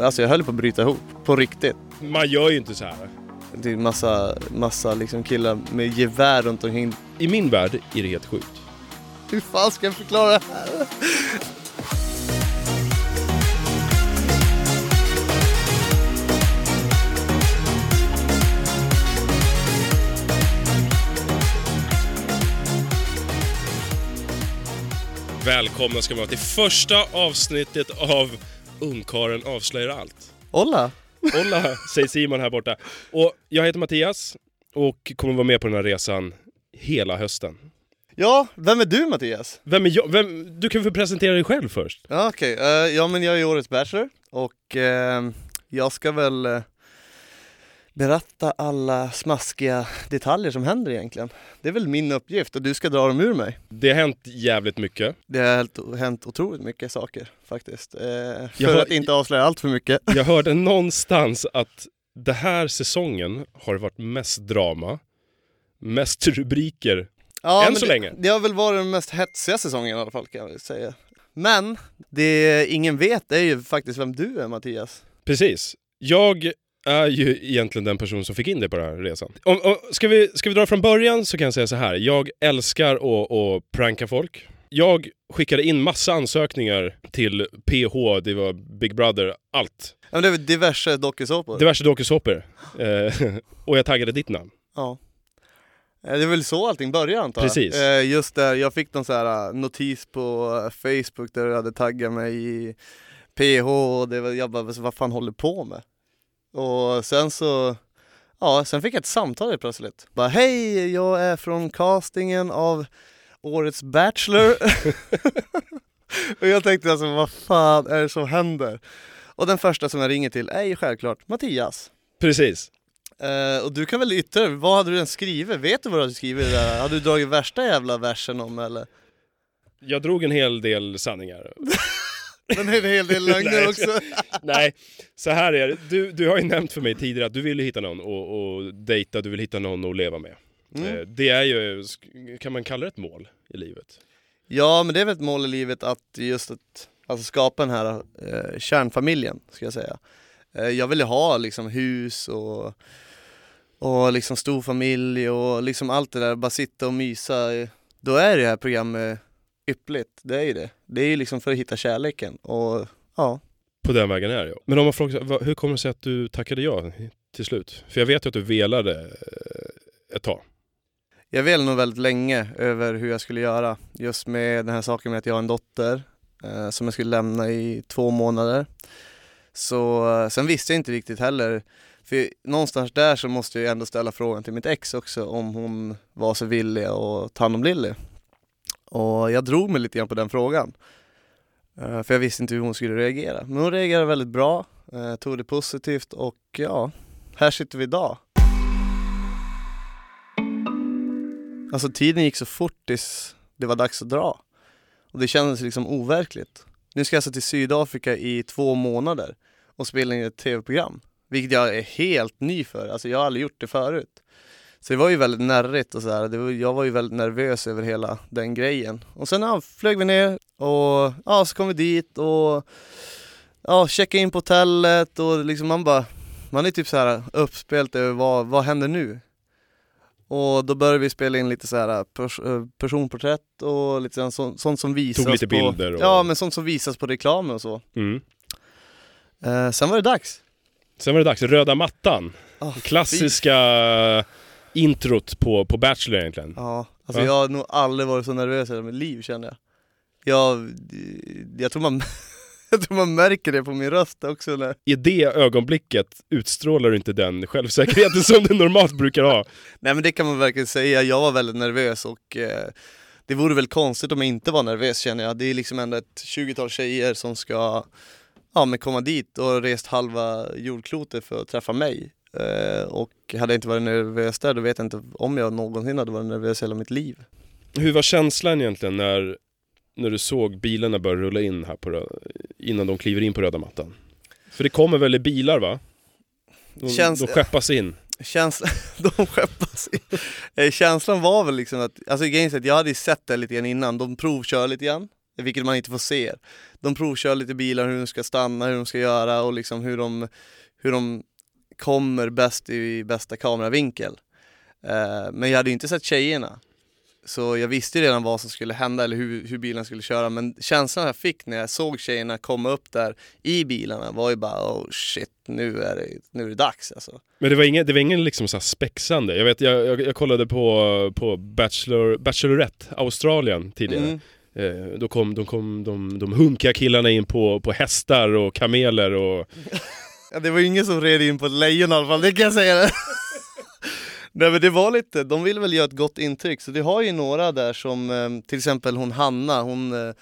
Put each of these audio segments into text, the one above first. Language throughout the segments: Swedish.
Alltså jag höll på att bryta ihop, på riktigt. Man gör ju inte så här. Det är massa, massa liksom killar med gevär runt omkring. I min värld är det helt sjukt. Hur fan ska jag förklara det här? Välkomna ska vara till första avsnittet av Ungkaren avslöjar allt. Olla! Hola, säger Simon här borta. Och jag heter Mattias och kommer vara med på den här resan hela hösten. Ja, vem är du Mattias? Vem är jag? Vem, du kan få presentera dig själv först. Ja okej, Eh, ja men jag är årets bachelor och eh, jag ska väl eh, berätta alla smaskiga detaljer som händer egentligen. Det är väl min uppgift och du ska dra dem ur mig. Det har hänt jävligt mycket. Det har hänt, otroligt mycket saker faktiskt. Eh, Jag för har- att inte avslöja allt för mycket. Jag hörde någonstans att den här säsongen har det varit mest drama, mest rubriker. Ja, Än så det, länge. Det har väl varit den mest hetsiga säsongen i alla fall kan jag säga. Men det ingen vet är ju faktiskt vem du är Mattias. Precis. Jag är ju egentligen den person som fick in dig på den här resan. Om, om, ska, vi, ska vi dra från början så kan jag säga så här. Jag älskar att, att pranka folk. Jag skickade in massa ansökningar till PH, det var Big Brother, allt. Ja, men det väl diverse dokusåpor. Diverse dokusåpor. Eh, och jag taggade ditt namn. Ja. Eh, Det är väl så allting börjar antar jag. Precis. Eh, Just där, jag fick någon så här notis på Facebook där du hade taggat mig i PH och det var, jag bara, vad fan håller du på med? Och sen så, ja, sen fick jag ett samtal helt plötsligt. Bara, hej, jag är från castingen av Årets Bachelor. och jag tänkte alltså, vad fan är det som händer? Och den första som jag ringer till är ju självklart Mattias. Precis. Eh, och du kan väl yttra vad hade du ens skrivit? Vet du vad du hade skrivit där? Hade du dragit värsta jävla versen om eller? Jag drog en hel del sanningar. Men det är en hel del lögner Nej, också. Nej, så här är det. Du, du har ju nämnt för mig tidigare att du vill hitta någon och, och dejta, du vill hitta någon att leva med. Mm. Eh, Det är ju, kan man kalla det ett mål i livet? Ja, men det är väl ett mål i livet att just att alltså skapa den här eh, kärnfamiljen, ska jag säga. Eh, jag vill ju ha liksom hus och, och liksom stor familj och liksom allt det där, bara sitta och mysa. Då är det här programmet yppligt, det är ju det. Det är ju liksom för att hitta kärleken och ja. På den vägen är det. Men om man frågar, hur kommer det sig att du tackade ja till slut? För jag vet ju att du velade eh, ett tag. Jag vel nog väldigt länge över hur jag skulle göra just med den här saken med att jag har en dotter eh, som jag skulle lämna i två månader. Så eh, sen visste jag inte riktigt heller, för någonstans där så måste jag ändå ställa frågan till mitt ex också om hon var så villig att ta hand om Lilly. Och jag drog mig lite grann på den frågan. Eh, för jag visste inte hur hon skulle reagera. Men hon reagerade väldigt bra, eh, tog det positivt och ja, här sitter vi idag. Alltså tiden gick så fort tills det var dags att dra. Och det kändes liksom overkligt. Nu ska jag alltså till Sydafrika i två månader och spela in ett tv-program. Vilket jag är helt ny för, alltså jag har aldrig gjort det förut. Så det var ju väldigt närrigt och sådär, det var, jag var ju väldigt nervös över hela den grejen. Och sen ja, flög vi ner och ja, så kom vi dit och ja, checkade in på hotellet och liksom man bara, man är typ så här uppspelt över vad, vad händer nu? Och då började vi spela in lite så här pers eh, personporträtt och lite sånt, sånt, som visas lite på, bilder och- Ja men sånt som visas på reklamen och så. Mm. Eh, sen var det dags. Sen var det dags, röda mattan. Oh, Klassiska introt på, på Bachelor egentligen. Ja, alltså Va? jag har nog aldrig varit så nervös i hela mitt liv känner jag. Jag, jag, tror man, jag tror man märker det på min röst också när, I det ögonblicket utstrålar du inte den självsäkerheten som du normalt brukar ha. Nej men det kan man verkligen säga, jag var väldigt nervös och eh, det vore väl konstigt om jag inte var nervös känner jag. Det är liksom ändå ett 20-tal tjejer som ska ja, men komma dit och rest halva jordklotet för att träffa mig. Eh, och hade jag inte varit nervös där, då vet jag inte om jag någonsin hade varit nervös hela mitt liv. Hur var känslan egentligen när, när du såg bilarna börja rulla in här på, innan de kliver in på röda mattan? För det kommer väl i bilar va? De, Känns- de skeppas in. Känslan, de skeppas i. Eh, Känslan var väl liksom att, alltså att jag hade ju sett det lite grann innan, de provkör lite grann vilket man inte får se. De provkör lite bilar, hur de ska stanna, hur de ska göra och liksom hur de, hur de kommer bäst i bästa kameravinkel. Eh, men jag hade ju inte sett tjejerna. Så jag visste ju redan vad som skulle hända eller hur, hur bilen skulle köra men känslan jag fick när jag såg tjejerna komma upp där i bilarna var ju bara oh shit, nu är det, nu är det dags alltså. Men det var ingen, det var ingen liksom så spexande. Jag vet, jag, jag, jag kollade på, på Bachelor, Bachelorette, Australien tidigare. Mm. Eh, då kom, de, kom de, de hunkiga killarna in på, på hästar och kameler och... Ja, det var ju ingen som red in på ett lejon i alla fall, det kan jag säga. Nej men det var lite, de ville väl göra ett gott intryck, så det har ju några där som, eh, till exempel hon Hanna, hon eh,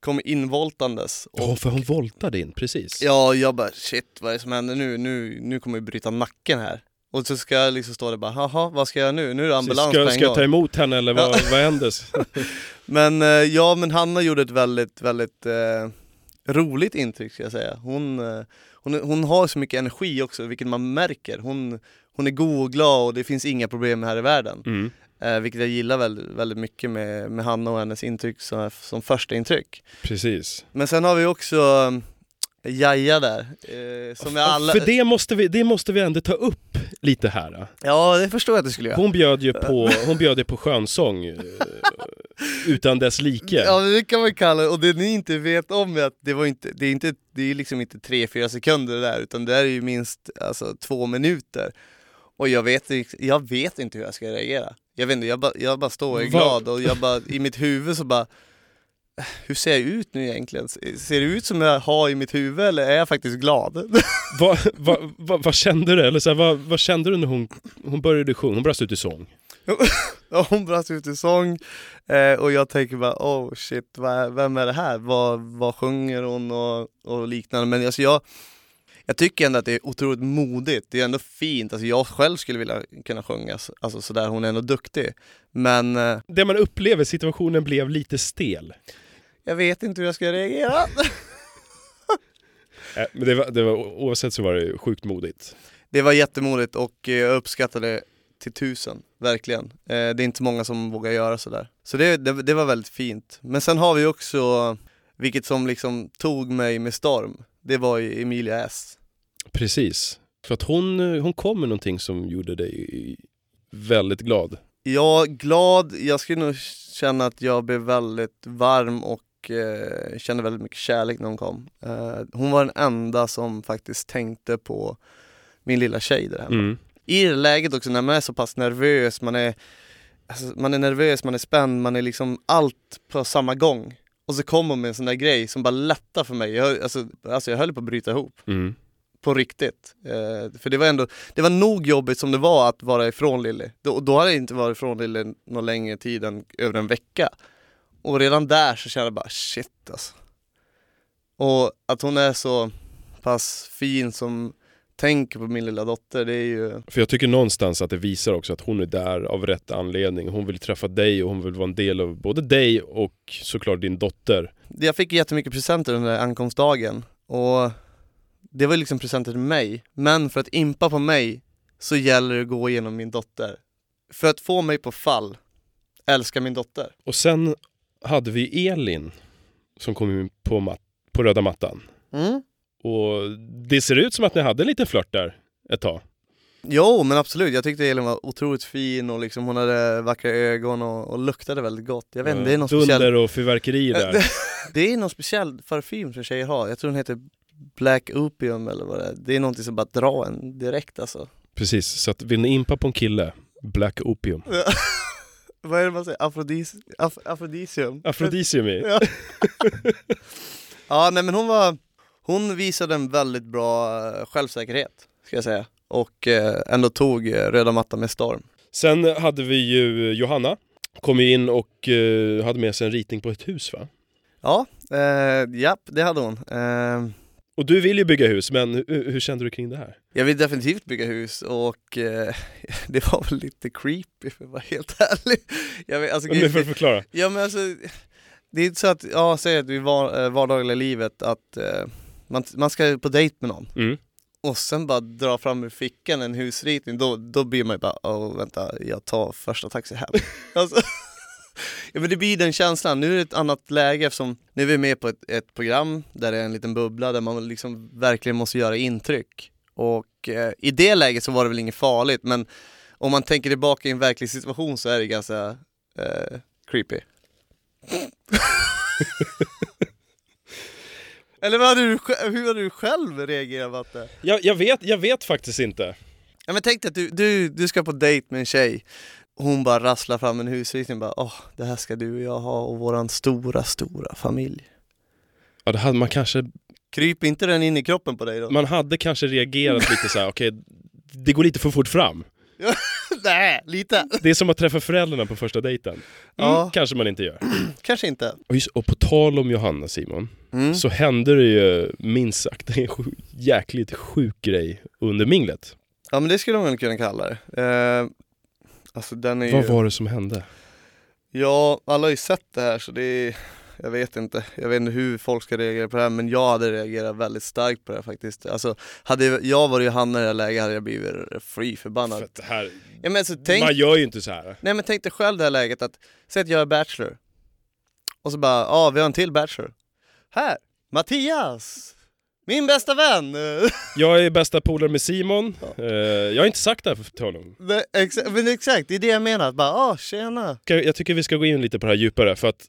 kom involtandes. Ja, för hon voltade in, precis. Ja, jag bara shit vad är det som händer nu? Nu, nu kommer jag bryta nacken här. Och så ska jag liksom stå där bara, haha vad ska jag göra nu? Nu är det ambulans ska, på en ska jag gång. ta emot henne eller vad, vad händer? Men eh, ja, men Hanna gjorde ett väldigt, väldigt eh, roligt intryck ska jag säga. Hon, eh, hon, hon har så mycket energi också, vilket man märker. Hon, hon är god och glad och det finns inga problem här i världen. Mm. Eh, vilket jag gillar väldigt, väldigt mycket med, med Hanna och hennes intryck som, som första intryck. Precis. Men sen har vi också eh, Jaja där, eh, som är alla... För det måste, vi, det måste vi ändå ta upp lite här. Ja, det förstår jag att du skulle göra. Hon bjöd ju på, hon bjöd ju på skönsång eh, utan dess like. Ja det kan man kalla det, och det ni inte vet om är att det var inte, det är inte, det är liksom inte 3-4 sekunder det där utan det är ju minst alltså, två minuter. Och jag vet, jag vet inte hur jag ska reagera. Jag vet inte, jag bara, jag bara står och är glad och jag bara, i mitt huvud så bara hur ser jag ut nu egentligen? Ser det ut som jag har i mitt huvud eller är jag faktiskt glad? Vad va, va, vad kände du? Eller så här, vad, vad kände du när hon, hon började sjunga? Hon brast ut i sång. Hon brast ut i sång eh, och jag tänker bara oh shit, vad, vem är det här? Vad, vad sjunger hon och, och liknande? Men alltså jag, jag tycker ändå att det är otroligt modigt, det är ändå fint, alltså jag själv skulle vilja kunna sjunga så- alltså sådär, hon är ändå duktig. Men eh, Det man upplever, situationen blev lite stel. jag vet inte hur jag ska reagera. Eh, Men det var, det var, oavsett så var det sjukt modigt. Det var jättemodigt och eh, jag uppskattar det till tusen, verkligen. Eh, Det är inte många som vågar göra sådär. Så det, det, det var väldigt fint. Men sen har vi också, vilket som liksom tog mig med storm, det var ju Emilia S. Precis. För att hon, eh, hon kom med någonting som gjorde dig väldigt glad. Är glad, jag skulle nog känna att jag blev väldigt varm och eh, kände väldigt mycket kärlek när hon kom. Eh, hon var den enda som faktiskt tänkte på min lilla tjej där hemma. Mm. I det läget också när man är så pass nervös, man är, alltså, man är nervös, man är spänd, man är liksom allt på samma gång. Och så kommer med en sån där grej som bara lättar för mig. Jag, alltså, alltså jag höll på att bryta ihop, Mm. på riktigt. Eh, för det var ändå, det var nog jobbigt som det var att vara ifrån Lilly. Då, då hade jag inte varit ifrån Lilly någon längre tid än över en vecka. Och redan där så kände jag bara shit alltså. Och att hon är så pass fin som tänker på min lilla dotter, det är ju För jag tycker någonstans att det visar också att hon är där av rätt anledning. Hon vill träffa dig och hon vill vara en del av både dig och såklart din dotter. Jag fick jättemycket presenter under ankomstdagen och det var liksom presenter till mig. Men för att impa på mig så gäller det att gå igenom min dotter. För att få mig på fall, älska min dotter. Och sen hade vi Elin som kom in på, mat- på röda mattan. Mm. Och det ser ut som att ni hade en liten flört där ett tag. Jo men absolut, jag tyckte Elin var otroligt fin och liksom hon hade vackra ögon och, och luktade väldigt gott. Jag vet inte, det är någon Dunder speciell och fyrverkeri där. Det, det är någon speciell parfym som tjejer har, jag tror den heter Black Opium eller vad det är. Det är någonting som bara drar en direkt alltså. Precis, så att vill ni impa på en kille, Black Opium. Vad är det man säger? Afrodis, af, afrodisium? Afrodisium. Ja. ja, nej men hon var, hon visade en väldigt bra eh, självsäkerhet, ska jag säga. Och eh, ändå tog eh, röda mattan med storm. Sen hade vi ju Johanna, kom ju in och hade med sig en ritning på ett hus va? Ja, eh, japp, det hade hon. Eh, Och du vill ju bygga hus, men hur, hur kände du kring det här? jag vill definitivt bygga hus och eh, det var väl lite creepy för att vara helt ärlig. Jag vet, alltså, Nu får du gud, förklara. ja men alltså, det är inte så att, ja säg att var, eh, vardagliga livet att eh, man, man ska på dejt med någon Mm. och sen bara dra fram ur fickan en husritning, då, då blir man ju bara åh vänta, jag tar första taxi hem. alltså, Ja men det blir den känslan, nu är det ett annat läge eftersom nu är vi med på ett, ett program där det är en liten bubbla där man liksom verkligen måste göra intryck. Och eh, i det läget så var det väl inget farligt men om man tänker tillbaka i en verklig situation så är det ganska eh, creepy. Eller vad hade du, hur hade du själv reagerat Matte? Jag, jag, vet, jag vet faktiskt inte. Ja men tänk dig att du, du, du ska på dejt med en tjej hon bara rasslar fram en husvisning bara åh, det här ska du och jag ha och våran stora, stora familj. Ja, det hade man kanske Kryper inte den in i kroppen på dig då? man hade kanske reagerat lite så här: okej, det går lite för fort fram. Nej, lite. Det är som att träffa föräldrarna på första dejten. Mm, Ja. Kanske man inte gör. Kanske inte. Och, just, och på tal om Johanna Simon, Mm. så hände det ju minst sagt en jäkligt sjuk grej under minglet. Ja men det skulle man väl kunna kalla det. Eh, alltså den är ju... Vad var det som hände? Ja, alla har ju sett det här så det är... Jag vet inte, jag vet inte hur folk ska reagera på det här men jag hade reagerat väldigt starkt på det här faktiskt. Alltså, hade jag varit Johanna i det här läget hade jag blivit fly förbannad. För att det här, Ja, men alltså, tänk, Man gör ju inte så här. Nej men tänk dig själv det här läget att, säg att jag är bachelor och så bara, ja vi har en till bachelor. Här, Mattias! Min bästa vän! Jag är bästa polare med Simon. Eh, jag har inte sagt det här till honom. Nej, exa- men exakt, det är det jag menar, att bara, ah tjena! Jag tycker vi ska gå in lite på det här djupare för att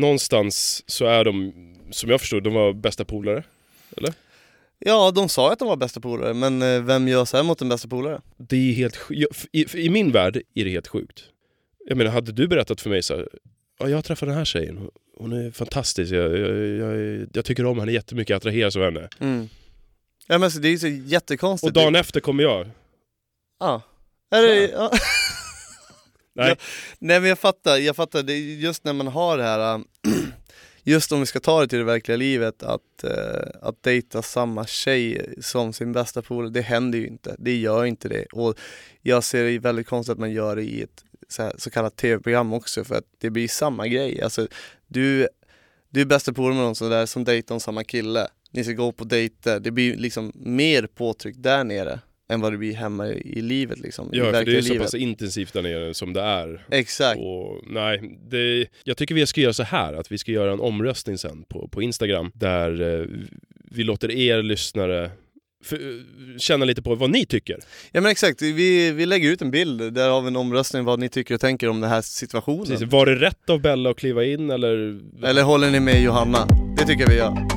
någonstans så är de, som jag förstod, de var bästa polare. Ja, de sa att de var bästa polare, men eh, vem gör så här mot en bästa polare? Det är helt i, I min värld är det helt sjukt. Jag menar, hade du berättat för mig så här, ja, jag träffade den här tjejen, hon är fantastisk, jag, jag, jag, jag tycker om henne jättemycket, jag attraheras av henne. Mm. Ja men alltså, det är ju så jättekonstigt. Och dagen efter kommer jag. Ja. Är det, ja. Nej. Ja, nej men jag fattar, jag fattar, det är just när man har det här, äh, just om vi ska ta det till det verkliga livet, att, äh, att dejta samma tjej som sin bästa polare, det händer ju inte. Det gör inte det. Och jag ser det väldigt konstigt att man gör det i ett så, här, så kallat tv-program också, för att det blir samma grej. Alltså, du, du är bästa polare med någon sån där som dejtar om samma kille. Ni ska gå på dejter, det blir liksom mer påtryck där nere än vad det blir hemma i, livet liksom, Ja, för det är så livet. pass intensivt där nere som det är. Exakt. Och, nej, det, jag tycker vi ska göra så här att vi ska göra en omröstning sen på, på Instagram där eh, vi låter er lyssnare för, eh, känna lite på vad ni tycker. Ja men exakt, vi, vi lägger ut en bild, där vi en omröstning vad ni tycker och tänker om den här situationen. Precis, var det rätt av Bella att kliva in eller? Eller håller ni med Johanna? Det tycker vi gör.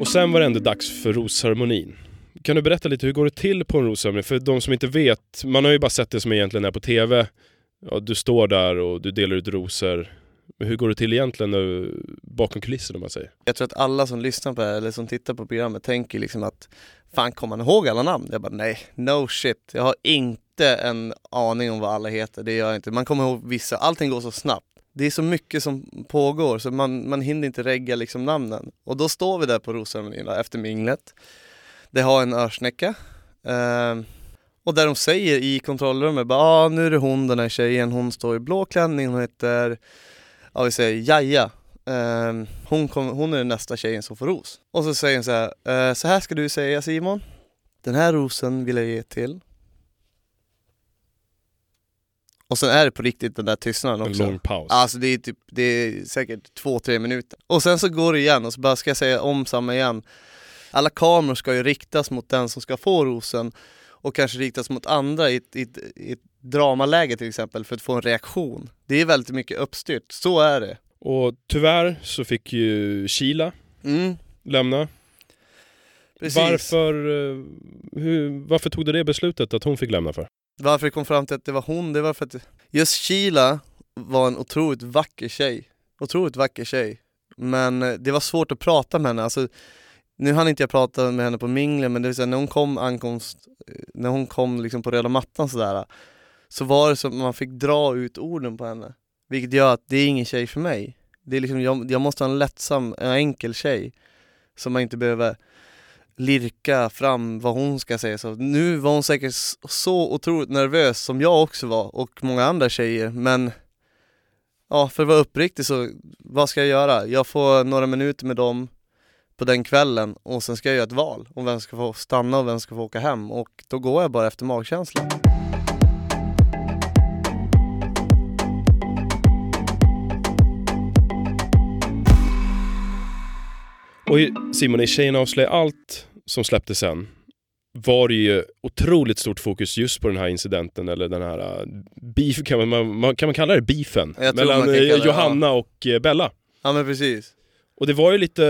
och sen var det ändå dags för rosceremonin. Kan du berätta lite, hur går det till på en rosceremoni? För de som inte vet, man har ju bara sett det som egentligen är på TV. Ja, du står där och du delar ut rosor. Men hur går det till egentligen nu, bakom kulisserna om man säger? Jag tror att alla som lyssnar på det här, eller som tittar på programmet tänker liksom att Fan kommer man ihåg alla namn? Jag bara nej, no shit. Jag har inte en aning om vad alla heter, det gör jag inte. Man kommer ihåg vissa, allting går så snabbt. Det är så mycket som pågår så man, man hinner inte regga liksom namnen. Och då står vi där på rosceremonin efter minglet. Det har en örsnäcka. Eh, och där de säger i kontrollrummet, bara ah, nu är det hon den här tjejen, hon står i blå klänning, hon heter, ja vi säger Jaja. Eh, hon, kom, hon är den nästa tjejen som får ros. Och så säger hon så här, eh, så här ska du säga Simon. Den här rosen vill jag ge till. Och sen är det på riktigt den där tystnaden En också. lång paus. Alltså det är typ, det är säkert två, tre minuter. Och sen så går det igen och så bara ska jag säga om samma igen. Alla kameror ska ju riktas mot den som ska få rosen och kanske riktas mot andra i ett, i ett, i ett dramaläge till exempel för att få en reaktion. Det är väldigt mycket uppstyrt, så är det. Och tyvärr så fick ju Kila Mm, lämna. precis. Varför, eh, hur, varför tog du det beslutet att hon fick lämna för? Varför jag kom fram till att det var hon, det var för att just Sheila var en otroligt vacker tjej. Otroligt vacker tjej. Men eh, det var svårt att prata med henne, alltså nu hann inte jag prata med henne på minglen men det vill säga när hon kom ankomst, eh, när hon kom liksom på röda mattan sådär Så var det som att man fick dra ut orden på henne Vilket gör att det är ingen tjej för mig Det är liksom, jag, jag måste ha en lättsam, en enkel tjej Som man inte behöver lirka fram vad hon ska säga så nu var hon säkert så otroligt nervös som jag också var och många andra tjejer men Ja, för att vara uppriktig så, vad ska jag göra? Jag får några minuter med dem på den kvällen och sen ska jag göra ett val om vem ska få stanna och vem ska få åka hem och då går jag bara efter magkänslan. Och i- Simon, i Tjejerna avslöjar allt som släpptes sen var det ju otroligt stort fokus just på den här incidenten, eller den här uh, beef, kan man, kan man kalla det beefen? Mellan det, Johanna och eh, Bella. Ja men precis. Och det var ju lite,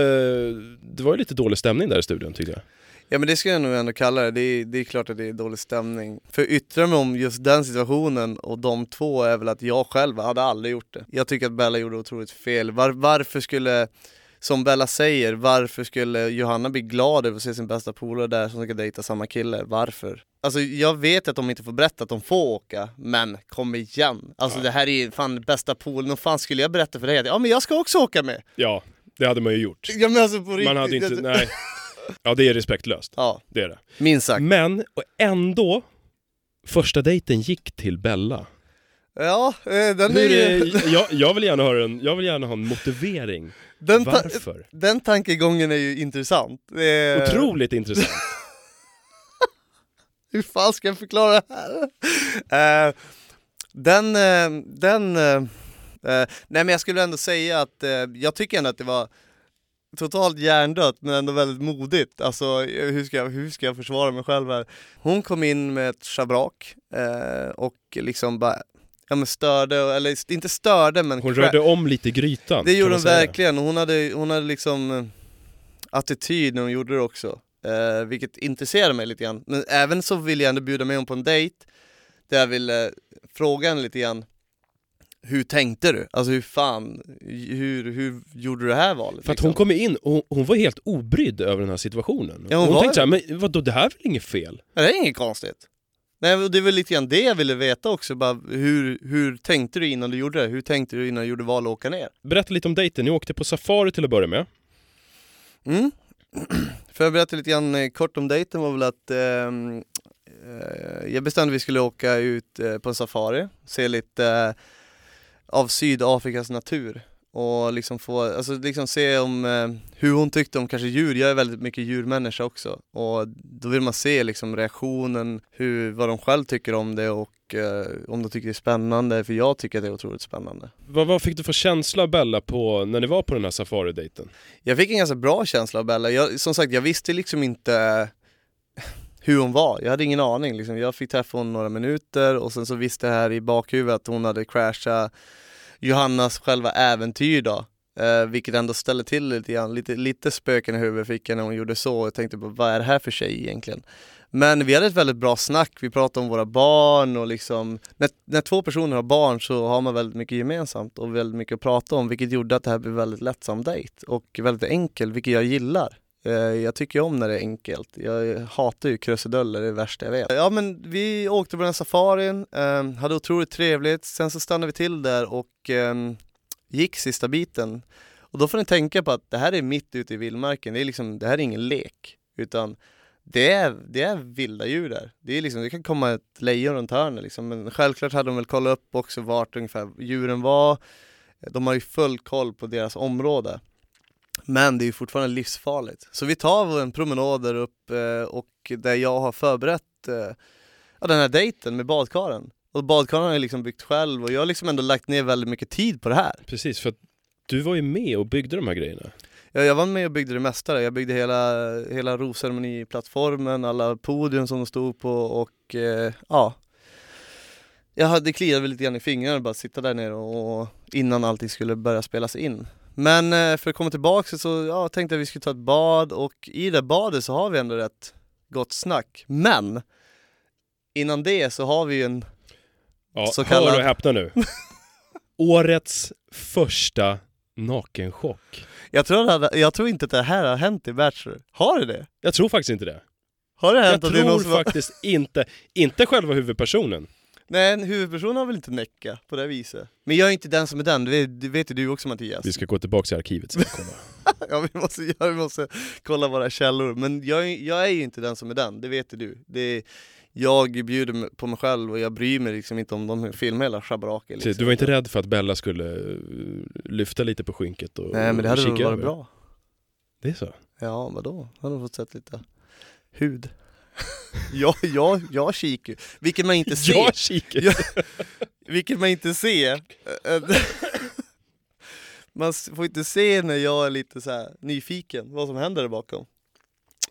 det var ju lite dålig stämning där i studion tyckte jag. Ja men det skulle jag nog ändå kalla det, det är, det är klart att det är dålig stämning. För yttra mig om just den situationen och de två är väl att jag själv hade aldrig gjort det. Jag tycker att Bella gjorde otroligt fel. Var, varför skulle, som Bella säger, varför skulle Johanna bli glad över att se sin bästa polare där som ska dejta samma kille? Varför? Alltså jag vet att de inte får berätta att de får åka, men kom igen. Alltså det här är fan bästa polen, och fan skulle jag berätta för dig att ja men jag ska också åka med? Ja, det hade man ju gjort. Ja men alltså på riktigt. Man hade inte, nej. Ja, det är respektlöst. Ja, Det är det. minst sagt. Men, och ändå, första dejten gick till Bella. Ja, eh, den Hur, är ju... jag, jag, vill gärna höra en, jag vill gärna ha en motivering. Den, ta- Varför? den tankegången är ju intressant. Eh, Otroligt intressant. Hur fan ska jag förklara det här? Eh, den, eh, den, eh, nej men jag skulle ändå säga att jag tycker ändå att det var totalt hjärndött men ändå väldigt modigt. Alltså hur ska jag, hur ska jag försvara mig själv här? Hon kom in med ett schabrak och liksom bara, ja men störde, eller inte störde men Hon rörde om lite i grytan. det gjorde hon säga. verkligen, hon hade, hon hade liksom eh, attityd när hon gjorde det också. Eh, vilket intresserade mig lite grann. Men även så ville jag ändå bjuda med hon på en dejt där jag ville fråga henne lite grann Hur tänkte du? Alltså hur fan, hur, hur gjorde du det här valet? För att liksom? hon kom in och hon, hon var helt obrydd över den här situationen. Ja, hon hon var tänkte såhär, men vadå det här är väl inget fel? Ja, Det är inget konstigt. Nej, och det är väl lite grann det jag ville veta också, bara hur, hur tänkte du innan du gjorde det? Hur tänkte du innan du gjorde val att åka ner? Berätta lite om dejten, ni åkte på safari till att börja med. Mm. För att berätta lite grann eh, kort om dejten var väl att ehm, eh, jag bestämde att vi skulle åka ut eh, på en safari, se lite eh, av Sydafrikas natur och liksom få, alltså liksom se om eh, hur hon tyckte om kanske djur, jag är väldigt mycket djurmänniska också och då vill man se liksom reaktionen, hur, vad de själv tycker om det och eh, om de tycker det är spännande, för jag tycker att det är otroligt spännande. Vad, vad fick du för känsla Bella på, när ni var på den här safari-dejten? Jag fick en ganska bra känsla av Bella. Jag, som sagt, jag visste liksom inte hur hon var. Jag hade ingen aning. Liksom. Jag fick träffa hon några minuter och sen så visste jag här i bakhuvudet att hon hade crashat Johannas själva äventyr då. Eh, vilket ändå ställer till lite grann, lite, lite spöken i huvudet fick jag när hon gjorde så. och tänkte på vad är det här för tjej egentligen? Men vi hade ett väldigt bra snack, vi pratade om våra barn och liksom när, när två personer har barn så har man väldigt mycket gemensamt och väldigt mycket att prata om vilket gjorde att det här blev väldigt lättsam dejt och väldigt enkel, vilket jag gillar. Eh, jag tycker ju om när det är enkelt. Jag hatar ju krusiduller, det är det värsta jag vet. Ja men vi åkte på den här safarin, ehm, hade otroligt trevligt, sen så stannade vi till där och ehm, gick sista biten. Och då får ni tänka på att det här är mitt ute i vildmarken, det, är liksom, det här är ingen lek. Utan det är, det är vilda djur där. Det, är liksom, det kan komma ett lejon runt hörnet liksom. Men självklart hade de väl kollat upp också vart ungefär djuren var. De har ju full koll på deras område. Men det är ju fortfarande livsfarligt. Så vi tar en promenad där upp eh, och där jag har förberett eh, ja, den här dejten med badkaren. Och badkaren har jag liksom byggt själv och jag har liksom ändå lagt ner väldigt mycket tid på det här. Precis, för att du var ju med och byggde de här grejerna. Jag, jag var med och byggde det mesta där. Jag byggde hela, hela rosceremoniplattformen, alla podium som de stod på och eh, ja. Jag hade kliat lite grann i fingrarna bara sitta där nere och, och innan allting skulle börja spelas in. Men eh, för att komma tillbaka så ja, tänkte jag att vi skulle ta ett bad och i det badet så har vi ändå rätt gott snack. Men innan det så har vi ju en Ja, Så hör kallad- och häpna nu. Årets första Nakenchock. Jag tror, att, jag tror inte att det här har hänt i Bachelor. Har det det? Jag tror faktiskt inte det. Har det Jag hänt att det är någon tror som har... faktiskt inte, inte själva huvudpersonen. Nej, en huvudperson har väl inte näcka på det viset. Men jag är inte den som är den, det vet, det vet ju du också Mattias. Vi ska gå tillbaka till arkivet sen. Ja, vi måste, ja, vi måste kolla våra källor. Men jag, är- jag är ju inte den som är den, det vet ju du. Det är, jag bjuder på mig själv och jag bryr mig liksom inte om de filmar hela schabraket. Liksom. Du var inte rädd för att Bella skulle eh, lyfta lite på skynket och Nej men det hade väl varit över? bra. Det är så? Ja, vadå? Hade de fått sett lite hud. ja, ja, jag kikar. Vilket man inte ser. Jag kikar! Ja. Vilket man inte ser. Man får inte se när jag är lite så här nyfiken vad som händer där bakom.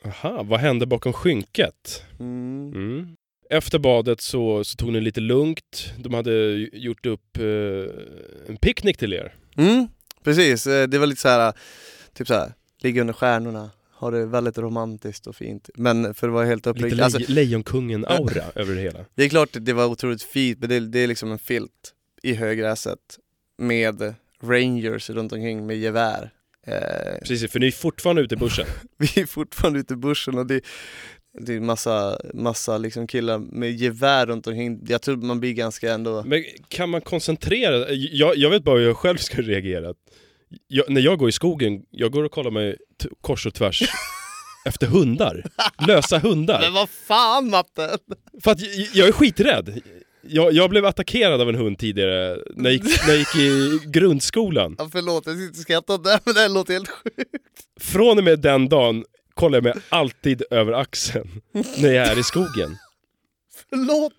Aha, vad hände bakom skynket? Mm. Mm. Efter badet så, så tog ni lite lugnt. De hade gjort upp eh, en picknick till er. Mm, precis. Eh, Det var lite så här, typ så här, ligga under stjärnorna, ha det väldigt romantiskt och fint. Men för att vara helt Lite uppriktig, lej- alltså, Lejonkungen-aura över det hela. det är klart det var otroligt fint, men det, det är liksom en filt i högräset med rangers runt omkring med gevär. Eh, Precis, för ni är fortfarande ute i bussen. vi är fortfarande ute i bushen och det, det är massa, massa liksom killar med gevär runt omkring. Jag tror man blir ganska ändå... Men kan man koncentrera jag, jag vet bara hur jag själv ska reagera. Jag, när jag går i skogen, jag går och kollar mig kors och tvärs efter hundar. Lösa hundar. Men vad fan Matte! För att jag, jag är skiträdd. Jag, jag blev attackerad av en hund tidigare när jag gick, när jag gick i grundskolan. Ja, förlåt, jag sitter och skrattar här, men det här låter helt sjukt. Från och med den dagen kollar jag mig alltid över axeln när jag är i skogen. Förlåt!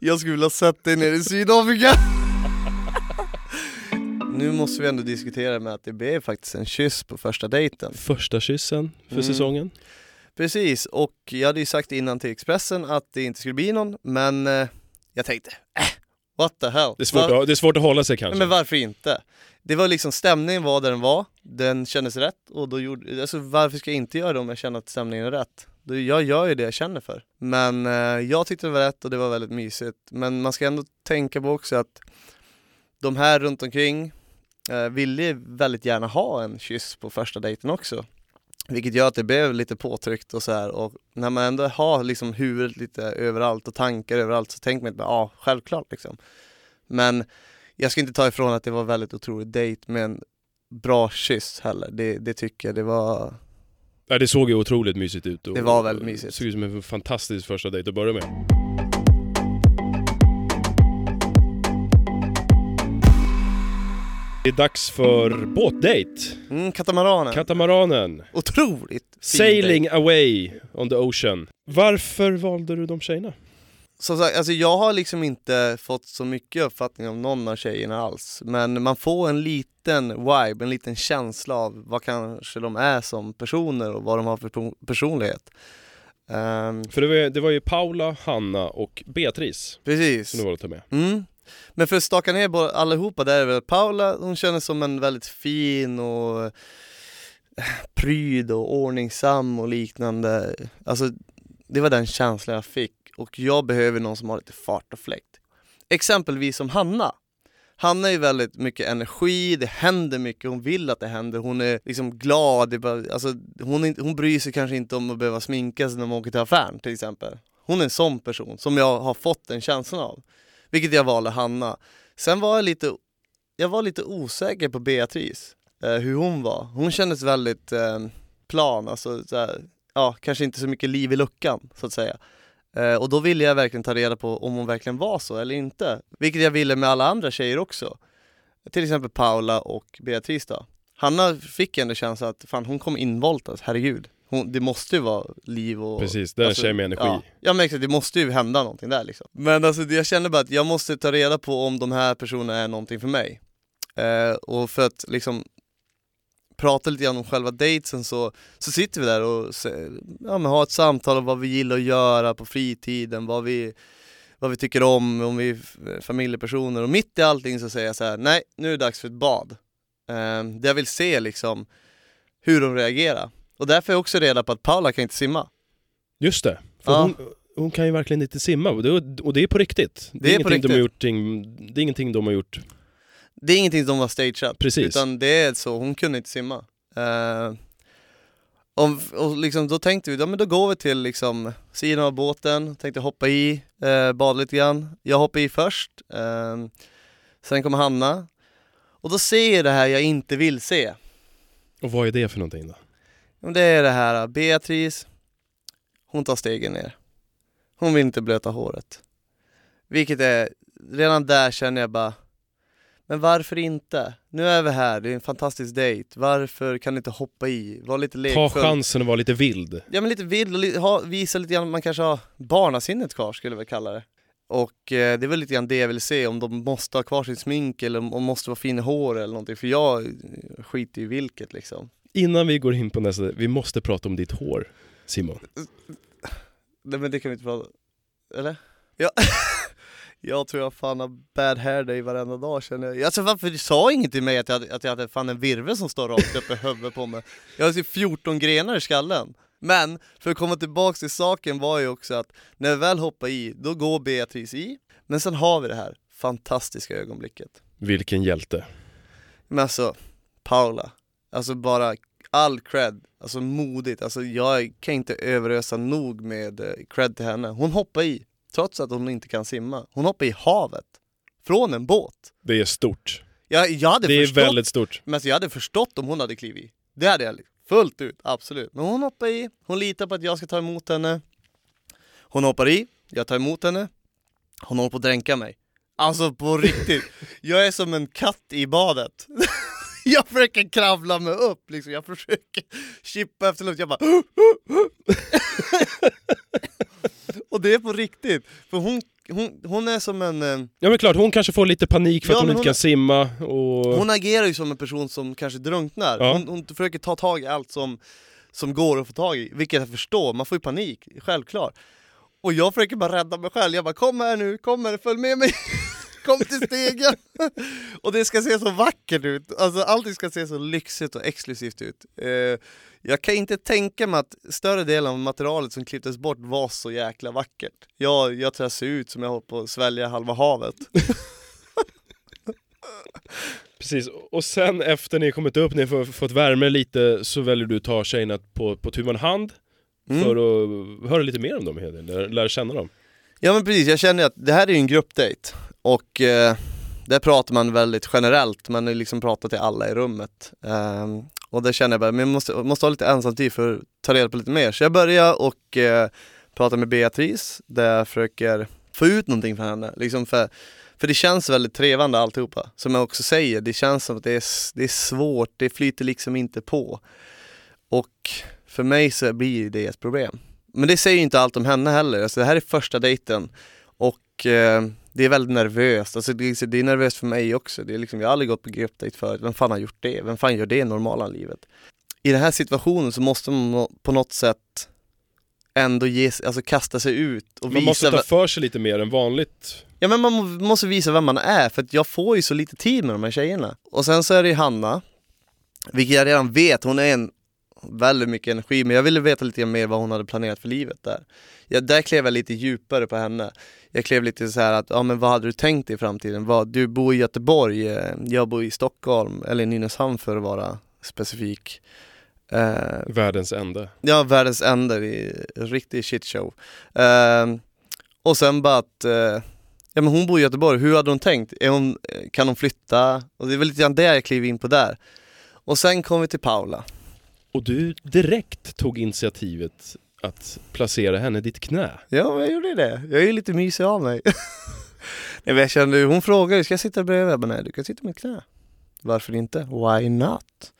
Jag skulle vilja sett dig nere i Sydafrika! Nu måste vi ändå diskutera med att det blev faktiskt en kyss på första dejten. Första kyssen för Mm. säsongen. Precis, och jag hade ju sagt innan till Expressen att det inte skulle bli någon, men eh, jag tänkte, äh, what the hell? Det är, svårt att, det är svårt att hålla sig Nej, kanske. men varför inte? Det var liksom, stämningen var där den var, den kändes rätt och då gjorde, alltså varför ska jag inte göra det om jag känner att stämningen är rätt? Jag gör ju det jag känner för. Men eh, jag tyckte det var rätt och det var väldigt mysigt. Men man ska ändå tänka på också att de här runt omkring eh, ville väldigt gärna ha en kyss på första dejten också. Vilket gör att det blev lite påtryckt och så här. och när man ändå har liksom huvudet lite överallt och tankar överallt så tänker man att ja, självklart liksom. Men jag ska inte ta ifrån att det var väldigt otrolig dejt med en bra kyss heller. Det, det tycker jag, det var... Ja, det såg ju otroligt mysigt ut. Och, Det var väldigt mysigt. såg ut som en fantastisk första dejt att börja med. Det är dags för båtdejt. Mm, katamaranen. Katamaranen. Otroligt fin Sailing dejt. away on the ocean. Varför valde du de tjejerna? Som sagt, alltså jag har liksom inte fått så mycket uppfattning om någon av tjejerna alls. Men man får en liten vibe, en liten känsla av vad kanske de är som personer och vad de har för personlighet. Ehm, För det var, det var ju Paula, Hanna och Beatrice precis. som du valde att ta med. Mm. Men för att staka ner allihopa, där är väl Paula, hon känns som en väldigt fin och eh, pryd och ordningsam och liknande. Alltså, det var den känslan jag fick och jag behöver någon som har lite fart och fläkt. Exempelvis som Hanna. Hanna är väldigt mycket energi, det händer mycket, hon vill att det händer, hon är liksom glad, det är bara, alltså, hon, är, hon bryr sig kanske inte om att behöva sminka sig när man åker till affären till exempel. Hon är en sån person som jag har fått den känslan av. Vilket jag valde Hanna. Sen var jag lite, jag var lite osäker på Beatrice, eh, hur hon var. Hon kändes väldigt eh, plan, alltså så här, ja, kanske inte så mycket liv i luckan så att säga. Eh, och då ville jag verkligen ta reda på om hon verkligen var så eller inte. Vilket jag ville med alla andra tjejer också. Till exempel Paula och Beatrice då. Hanna fick ändå känslan att fan hon kom involtas, herregud. Hon, det måste ju vara liv och... Precis, det är en tjej med energi. Ja, ja men exakt, det måste ju hända någonting där liksom. Men alltså det- jag kände bara att jag måste ta reda på om de här personerna är någonting för mig. Eh, och för att liksom prata lite grann om själva datesen så, så sitter vi där och ja, men har ett samtal om vad vi gillar att göra på fritiden, vad vi, vad vi tycker om, om vi är familjepersoner och mitt i allting så säger jag så här: nej nu är det dags för ett bad. Eh, där jag vill se liksom hur de reagerar. Och därför är jag också reda på att Paula kan inte simma. Just det, för Ja. hon, hon kan ju verkligen inte simma och det, och det är på riktigt. Det är, Det är på ingenting De har riktigt. gjort, det är ingenting de har gjort Det är ingenting som var stageat, Precis. utan det är så, hon kunde inte simma. Eh, och, och liksom, då tänkte vi, ja men då går vi till liksom sidan av båten, tänkte hoppa i, eh, bada lite grann. Jag hoppade i först, eh, sen kom Hanna. Och då ser jag det här jag inte vill se. Och vad är det för någonting då? Det är det här, Beatrice, hon tar stegen ner. Hon vill inte blöta håret. Vilket är, redan där känner jag bara, men varför inte? Nu är vi här, det är en fantastisk dejt. Varför kan du inte hoppa i? Var lite Ta lekfull. chansen att vara lite vild. Ja men lite vild och li- ha, visa lite grann, man kanske har barnasinnet kvar skulle jag väl kalla det. Och eh, det är väl lite grann det jag vill se, om de måste ha kvar sitt smink eller om de måste vara fin i hår eller någonting. För jag eh, skiter i vilket liksom. Innan vi går in på nästa, vi måste prata om ditt hår, Simon. Nej men det kan vi inte prata Eller? Ja. jag tror jag fan har bad hair day varenda dag känner jag. Alltså varför du sa inget till mig att jag, hade, att jag hade fan en virvel som står rakt upp i huvudet på mig? Jag har typ 14 grenar i skallen. Men, för att komma tillbaks till saken var ju också att när jag väl hoppar i, då går Beatrice i. Men sen har vi det här fantastiska ögonblicket. Vilken hjälte. Men alltså, Paula, alltså bara all cred, alltså modigt, alltså jag kan inte överösa nog med eh, cred till henne. Hon hoppar i, trots att hon inte kan simma. Hon hoppar i havet, från en båt. Det är stort. Jag, jag hade Det är förstått, väldigt stort. men alltså jag hade förstått om hon hade klivit i. Det hade jag fullt ut, absolut. Men hon hoppar i, hon litar på att jag ska ta emot henne. Hon hoppar i, jag tar emot henne. Hon håller på att dränka mig. Alltså på riktigt. Jag är som en katt i badet. Jag försöker kravla mig upp liksom, jag försöker chippa efter luft, jag bara Och det är på riktigt, för hon, hon, hon är som en, eh, Ja men klart, hon kanske får lite panik för Ja, att hon men inte hon- kan simma och... hon agerar ju som en person som kanske drunknar. Ja. Hon, hon försöker ta tag i allt som, som går att få tag i, vilket jag förstår, man får ju panik, självklart. Och jag försöker bara rädda mig själv, jag bara kom här nu, kom här, följ med mig! Kom till stegen! och det ska se så vackert ut, alltså allting ska se så lyxigt och exklusivt ut. Eh, jag kan inte tänka mig att större delen av materialet som klipptes bort var så jäkla vackert. Jag, jag tror jag ser ut som jag håller på att svälja halva havet. Precis, och sen efter ni kommit upp, ni har fått värme lite, så väljer du ta tjejerna på, på tu hand Mm. för att höra lite mer om dem, lära, lära känna dem. Ja men precis, jag känner att det här är en gruppdate och eh, där pratar man väldigt generellt, man liksom pratar till alla i rummet. Ehm, och där känner jag bara, men jag måste, måste ha lite ensamtid för att ta reda på lite mer. Så jag börjar och eh, prata med Beatrice, där jag försöker få ut någonting från henne. Liksom för, för det känns väldigt trevande alltihopa. Som jag också säger, det känns som att det är, det är svårt, det flyter liksom inte på. Och för mig så blir det ett problem. Men det säger ju inte allt om henne heller, alltså det här är första dejten och eh, det är väldigt nervöst, alltså det, är- det är nervöst för mig också. Det är liksom, jag har aldrig gått på gruppdejt förut, vem fan har gjort det? Vem fan gör det i normala livet? I den här situationen så måste man på något sätt ändå ge, alltså kasta sig ut och Man måste visa ta för sig lite mer än vanligt. Ja men man må- måste visa vem man är för att jag får ju så lite tid med de här tjejerna. Och sen så är det ju Hanna, vilket jag redan vet, hon är en väldigt mycket energi, men jag ville veta lite mer vad hon hade planerat för livet där. Ja, där klev jag lite djupare på henne. Jag klev lite så här att, ja men vad hade du tänkt dig i framtiden? Vad, du bor i Göteborg, eh, jag bor i Stockholm, eller Nynäshamn för att vara specifik. Eh, Världens ände. Ja, världens ände, det är en riktig shitshow. Uh, och sen bara att, eh, ja men hon bor i Göteborg, hur hade hon tänkt? Är hon, eh, kan hon flytta? Och det är väl lite grann det jag kliver in på där. Och sen kom vi till Paula. Och du direkt tog initiativet att placera henne i ditt knä. Ja, jag gjorde det. Jag är lite mysig av mig. nej, jag kände, hon frågade, ska jag sitta bredvid? Jag bara, nej du kan sitta i mitt knä. Varför inte? Why not?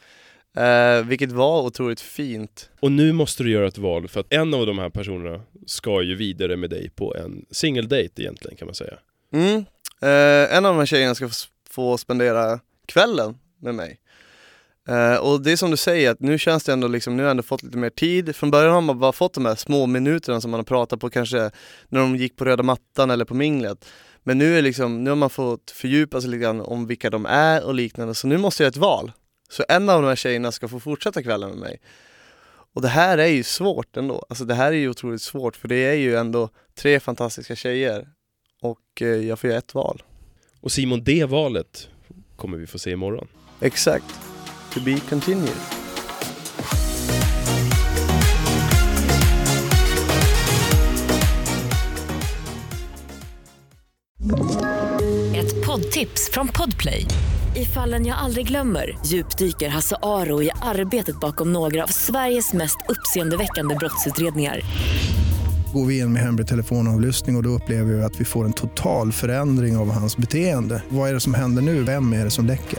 Eh, vilket var otroligt fint. Och nu måste du göra ett val för att en av de här personerna ska ju vidare med dig på en singeldate egentligen kan man säga. Mm. Eh, en av de här tjejerna ska få spendera kvällen med mig. Eh, och det är som du säger, att nu känns det ändå liksom, nu har jag ändå fått lite mer tid. Från början har man bara fått de här små minuterna som man har pratat på kanske när de gick på röda mattan eller på minglet. Men nu, är liksom, nu har man fått fördjupa sig lite grann om vilka de är och liknande, så nu måste jag göra ett val. Så en av de här tjejerna ska få fortsätta kvällen med mig. Och det här är ju svårt ändå, alltså det här är ju otroligt svårt för det är ju ändå tre fantastiska tjejer och eh, jag får göra ett val. Och Simon, det valet kommer vi få se imorgon. Exakt. To be continued. Ett poddtips från Podplay. I fallen jag aldrig glömmer djupdyker Hasse Aro i arbetet bakom några av Sveriges mest uppseendeväckande brottsutredningar. Går vi in med hemlig telefonavlyssning och, och då upplever vi att vi får en total förändring av hans beteende. Vad är det som händer nu? Vem är det som läcker?